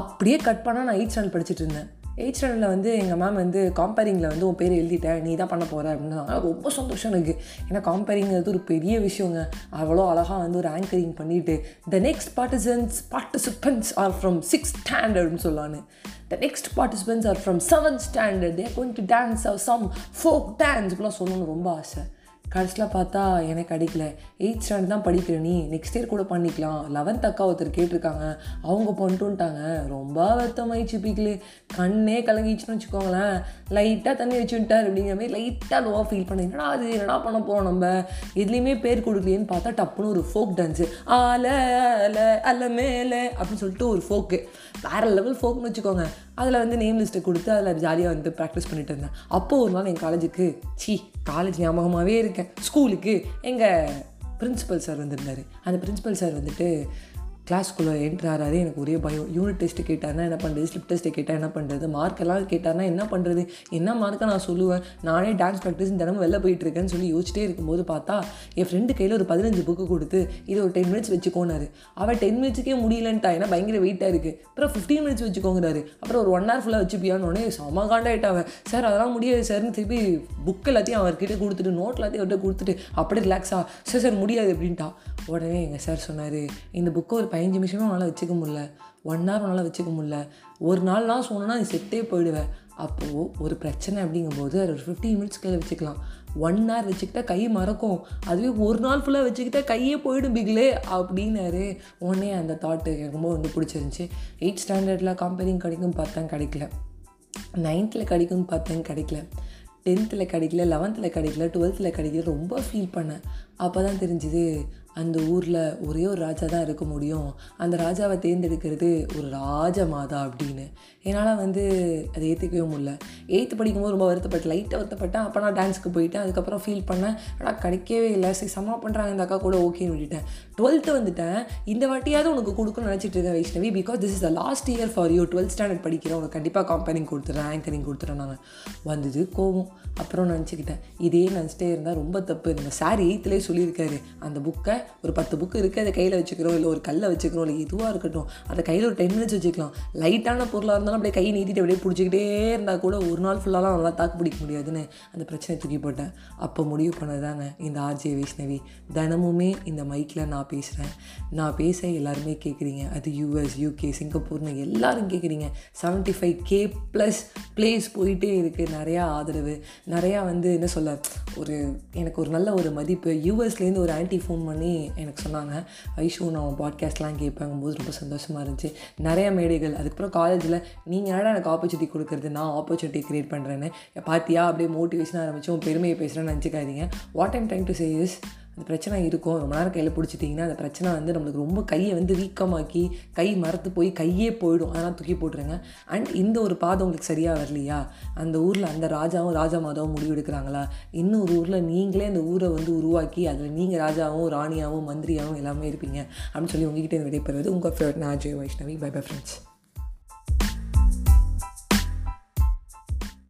அப்படியே கட் பண்ணால் நான் எயிட் ஸ்டாண்டர்ட் படிச்சுட்டு இருந்தேன். எயிட் ஸ்டாண்டர்டில் வந்து எங்கள் மேம் வந்து காம்பேரிங்கில் வந்து உன் பேர் எழுதிட்டேன் நீ தான் பண்ண போகிற அப்படின்னு சொன்னாங்க. ரொம்ப சந்தோஷம் எனக்கு. ஏன்னா காம்பேரிங்கிறது ஒரு பெரிய விஷயங்க. அவ்வளோ அழகாக வந்து ஒரு ஆங்கரிங் பண்ணிட்டு the next partisans participants are from six ஸ்டாண்டர்ட்னு சொல்லான்னு the next participants are from seventh standard they're going to dance some folk dance இப்படிலாம் சொல்லணும்னு ரொம்ப ஆசை. கடைசியில் பார்த்தா எனக்கு கிடைக்கல. எயிட் ஸ்டாண்டர்ட் தான் படிக்கிற நீ. நெக்ஸ்ட் இயர் கூட பண்ணிக்கலாம். லெவன்த் அக்கா ஒருத்தர் கேட்டிருக்காங்க. அவங்க பண்ணிட்டுன்ட்டாங்க ரொம்ப வருத்தமாயிடுச்சு பீக்கில். கண்ணே கலங்கிச்சுன்னு வச்சுக்கோங்களேன். லைட்டாக தண்ணி வச்சு விட்டார் அப்படிங்கிற மாதிரி லைட்டாக லோவாக ஃபீல் பண்ணேன். என்னடா அது என்னடா பண்ண போகிறோம் நம்ம? எதுலேயுமே பேர் கொடுக்கலையேன்னு பார்த்தா டப்புன்னு ஒரு ஃபோக் டான்ஸு ஆல அல அல்ல மேலே அப்படின்னு சொல்லிட்டு ஒரு ஃபோக்கு வேறு லெவல் ஃபோக்னு வச்சுக்கோங்க. அதில் வந்து நேம் லிஸ்ட்டை கொடுத்து அதில் ஜாலியாக வந்து ப்ராக்டிஸ் பண்ணிட்டு இருந்தேன். அப்போது ஒரு நாள் என் காலேஜுக்கு சி காலேஜ் ஞாபகமாகவே இருக்கேன். ஸ்கூலுக்கு எங்கள் பிரின்சிபல் சார் வந்திருந்தார். அந்த பிரின்ஸிபல் சார் வந்துட்டு கிளாஸ்க்குள்ளே என்ட்ரு ஆறாரு எனக்கு ஒரே பயம். யூனிட் டெஸ்ட்டு கேட்டார்னா என்ன பண்ணுறது ஸ்லிப் டெஸ்ட்டு கேட்டால் என்ன பண்ணுறது மார்க் எல்லாம் கேட்டார்னா என்ன பண்ணுறது என்ன மார்க்கை நான் சொல்லுவேன்? நானே டான்ஸ் ப்ராக்டிஸ் தினமும் வெளில போயிட்டுருக்கேன்னு சொல்லி யோசிச்சிட்டே இருக்கும்போது பார்த்தா என் ஃப்ரெண்டு கையில் ஒரு பதினஞ்சு புக்கு கொடுத்து இது ஒரு டென் மினிட்ஸ் வச்சுக்கோனாரு அவள் டென் மினிட்ஸுக்கே முடியலன்ட்டா. ஏன்னா பயங்கர வெயிட்டாக இருக்குது அப்புறம் ஃபிஃப்டீன் மினிட்ஸ் வச்சுக்கோங்கிறாரு. அப்புறம் ஒரு ஒன் ஹவர் ஃபுல்லாக வச்சுப்பியான்னு செம காண்டாயிட்டாவன் சார் அதெல்லாம் முடியாது சார்னு திருப்பி புக் எல்லாத்தையும் அவர்கிட்ட கொடுத்துட்டு நோட் எல்லாத்தையும் அவர்கிட்ட கொடுத்துட்டு அப்படியே ரிலாக்ஸாக சார் சார் முடியாது அப்படின்ட்டா. உடனே எங்கள் சார் சொன்னார் இந்த புக்கை ஒரு பதினஞ்சு நிமிஷமே உன்னால் வச்சுக்க முடியல. ஒன் ஹவர் உன்னால் வச்சுக்க முடியல. ஒரு நாள்லாம் சொன்னால் நீ செட்டே போயிடுவேன் அப்போது ஒரு பிரச்சனை அப்படிங்கும்போது அது ஒரு ஃபிஃப்டீன் மினிட்ஸ்க்குள்ளே வச்சுக்கலாம். ஒன் ஹவர் வச்சுக்கிட்டா கை மறக்கும். அதுவே ஒரு நாள் ஃபுல்லாக வச்சுக்கிட்டா கையே போயிடும் பிக்லே அப்படின்னாரு. உடனே அந்த தாட்டு எனக்கு ரொம்ப வந்து பிடிச்சிருந்துச்சி. எயிட் ஸ்டாண்டர்டில் காம்பேரிங் கிடைக்கும் பார்த்தேன் கிடைக்கல. நைன்த்தில் கிடைக்கும் பார்த்தேன் கிடைக்கல. டென்த்தில் கிடைக்கல லெவன்த்தில் கிடைக்கல டுவெல்த்தில் கிடைக்கல ரொம்ப ஃபீல் பண்ணேன். அப்போ தான் தெரிஞ்சுது அந்த ஊரில் ஒரே ஒரு ராஜா தான் இருக்க முடியும். அந்த ராஜாவை தேர்ந்தெடுக்கிறது ஒரு ராஜ மாதா அப்படின்னு. என்னால் வந்து அதை ஏற்றுக்கவே முடியல. எயித்து படிக்கும்போது ரொம்ப வருத்தப்பட்டு லைட்டாக வருத்தப்பட்டேன். அப்போ நான் டான்ஸுக்கு போயிட்டேன். அதுக்கப்புறம் ஃபீல் பண்ணேன். ஆனால் கிடைக்கவே இல்லை. சரி சமா பண்ணுறாங்க இந்த அக்கா கூட ஓகேன்னு விட்டுட்டேன். டுவெல்த்து வந்துட்டேன். இந்த வாட்டியாவது உனக்கு கொடுக்கணும்னு நினச்சிட்டு இருக்கேன் Vaishnavi. Because this is the last year for you twelfth standard படிக்கிறேன். உனக்கு கண்டிப்பாக கம்பெனிங் கொடுத்துறேன் ஆங்கரிங் கொடுத்துறேன் நாங்கள் வந்தது கோவம். அப்புறம் நினச்சிக்கிட்டேன். இதே நினச்சிட்டே இருந்தால் ரொம்ப தப்பு. நம்ம சார் எயித்துலேயே சொல்லியிருக்காரு. அந்த புக்கை ஒரு பத்து புக்கு இருக்குது அதை கையில் வச்சுக்கிறோம் இல்லை ஒரு கல்லை வச்சுக்கிறோம் இல்லை எதுவாக இருக்கட்டும் அதை கையில் ஒரு டென் மினிட்ஸ் வச்சுக்கலாம். லைட்டான பொருளாக இருந்தாலும் அப்படியே கை நீட்டிட்டு அப்படியே பிடிச்சிக்கிட்டே இருந்தால் கூட ஒரு நாள் ஃபுல்லாலாம் நல்லா தாக்கு பிடிக்க முடியாதுன்னு அந்த பிரச்சனை தூக்கி போட்டேன். அப்போ முடிவு பண்ணது தானே இந்த ஆர்ஜே வைஷ்ணவி. தினமுமே இந்த மைக்கில் நான் பேசுகிறேன் நான் பேச எல்லாருமே கேட்குறீங்க அது யூஎஸ் யூகே சிங்கப்பூர்னு எல்லாரும் கேட்குறீங்க seventy five K plus places போயிட்டே இருக்குது நிறையா ஆதரவு. நிறையா வந்து என்ன சொல்ல ஒரு எனக்கு ஒரு நல்ல ஒரு மதிப்பு. யூஎஸ்லேருந்து ஒரு ஆன்ட்டி ஃபோன் பண்ணி எனக்கு சொன்னாங்க ஐஷு நான் பாட்காஸ்ட்லாம் கேட்பாங்கும்போது ரொம்ப சந்தோஷமாக இருந்துச்சு. நிறைய மேடைகள் அதுக்கப்புறம் காலேஜில் நீங்கள் என்னடா எனக்கு ஆப்பர்ச்சுனிட்டி கொடுக்குறது? நான் ஆப்பர்ச்சுனிட்டி க்ரியேட் பண்ணுறேன்னு பார்த்தியா அப்படியே மோட்டிவேஷனாக ஆரம்பிச்சு உன் பெருமையை பேசுகிறேன்னு நினச்சிக்காதீங்க. What I'm time to say is அந்த பிரச்சனை இருக்கும். ரொம்ப நேரம் கையில் பிடிச்சிட்டிங்கன்னா அந்த பிரச்சனை வந்து நம்மளுக்கு ரொம்ப கையை வந்து வீக்கமாக்கி கை மரத்து போய் கையே போயிடும். அதெல்லாம் தூக்கி போட்டுருங்க. அண்ட் இந்த ஒரு பாதம் உங்களுக்கு சரியாக வரலையா? அந்த ஊரில் அந்த ராஜாவும் ராஜா மாதாவும் முடிவு எடுக்கிறாங்களா? இன்னொரு ஊரில் நீங்களே அந்த ஊரை வந்து உருவாக்கி அதில் நீங்கள் ராஜாவும் ராணியாகவும் மந்திரியாகவும் எல்லாமே இருப்பீங்க. அப்படின்னு சொல்லி உங்ககிட்ட விடைபெறுவது உங்கள் ஃபேவரட் நான் Ajay Vaishnavi bye bye friends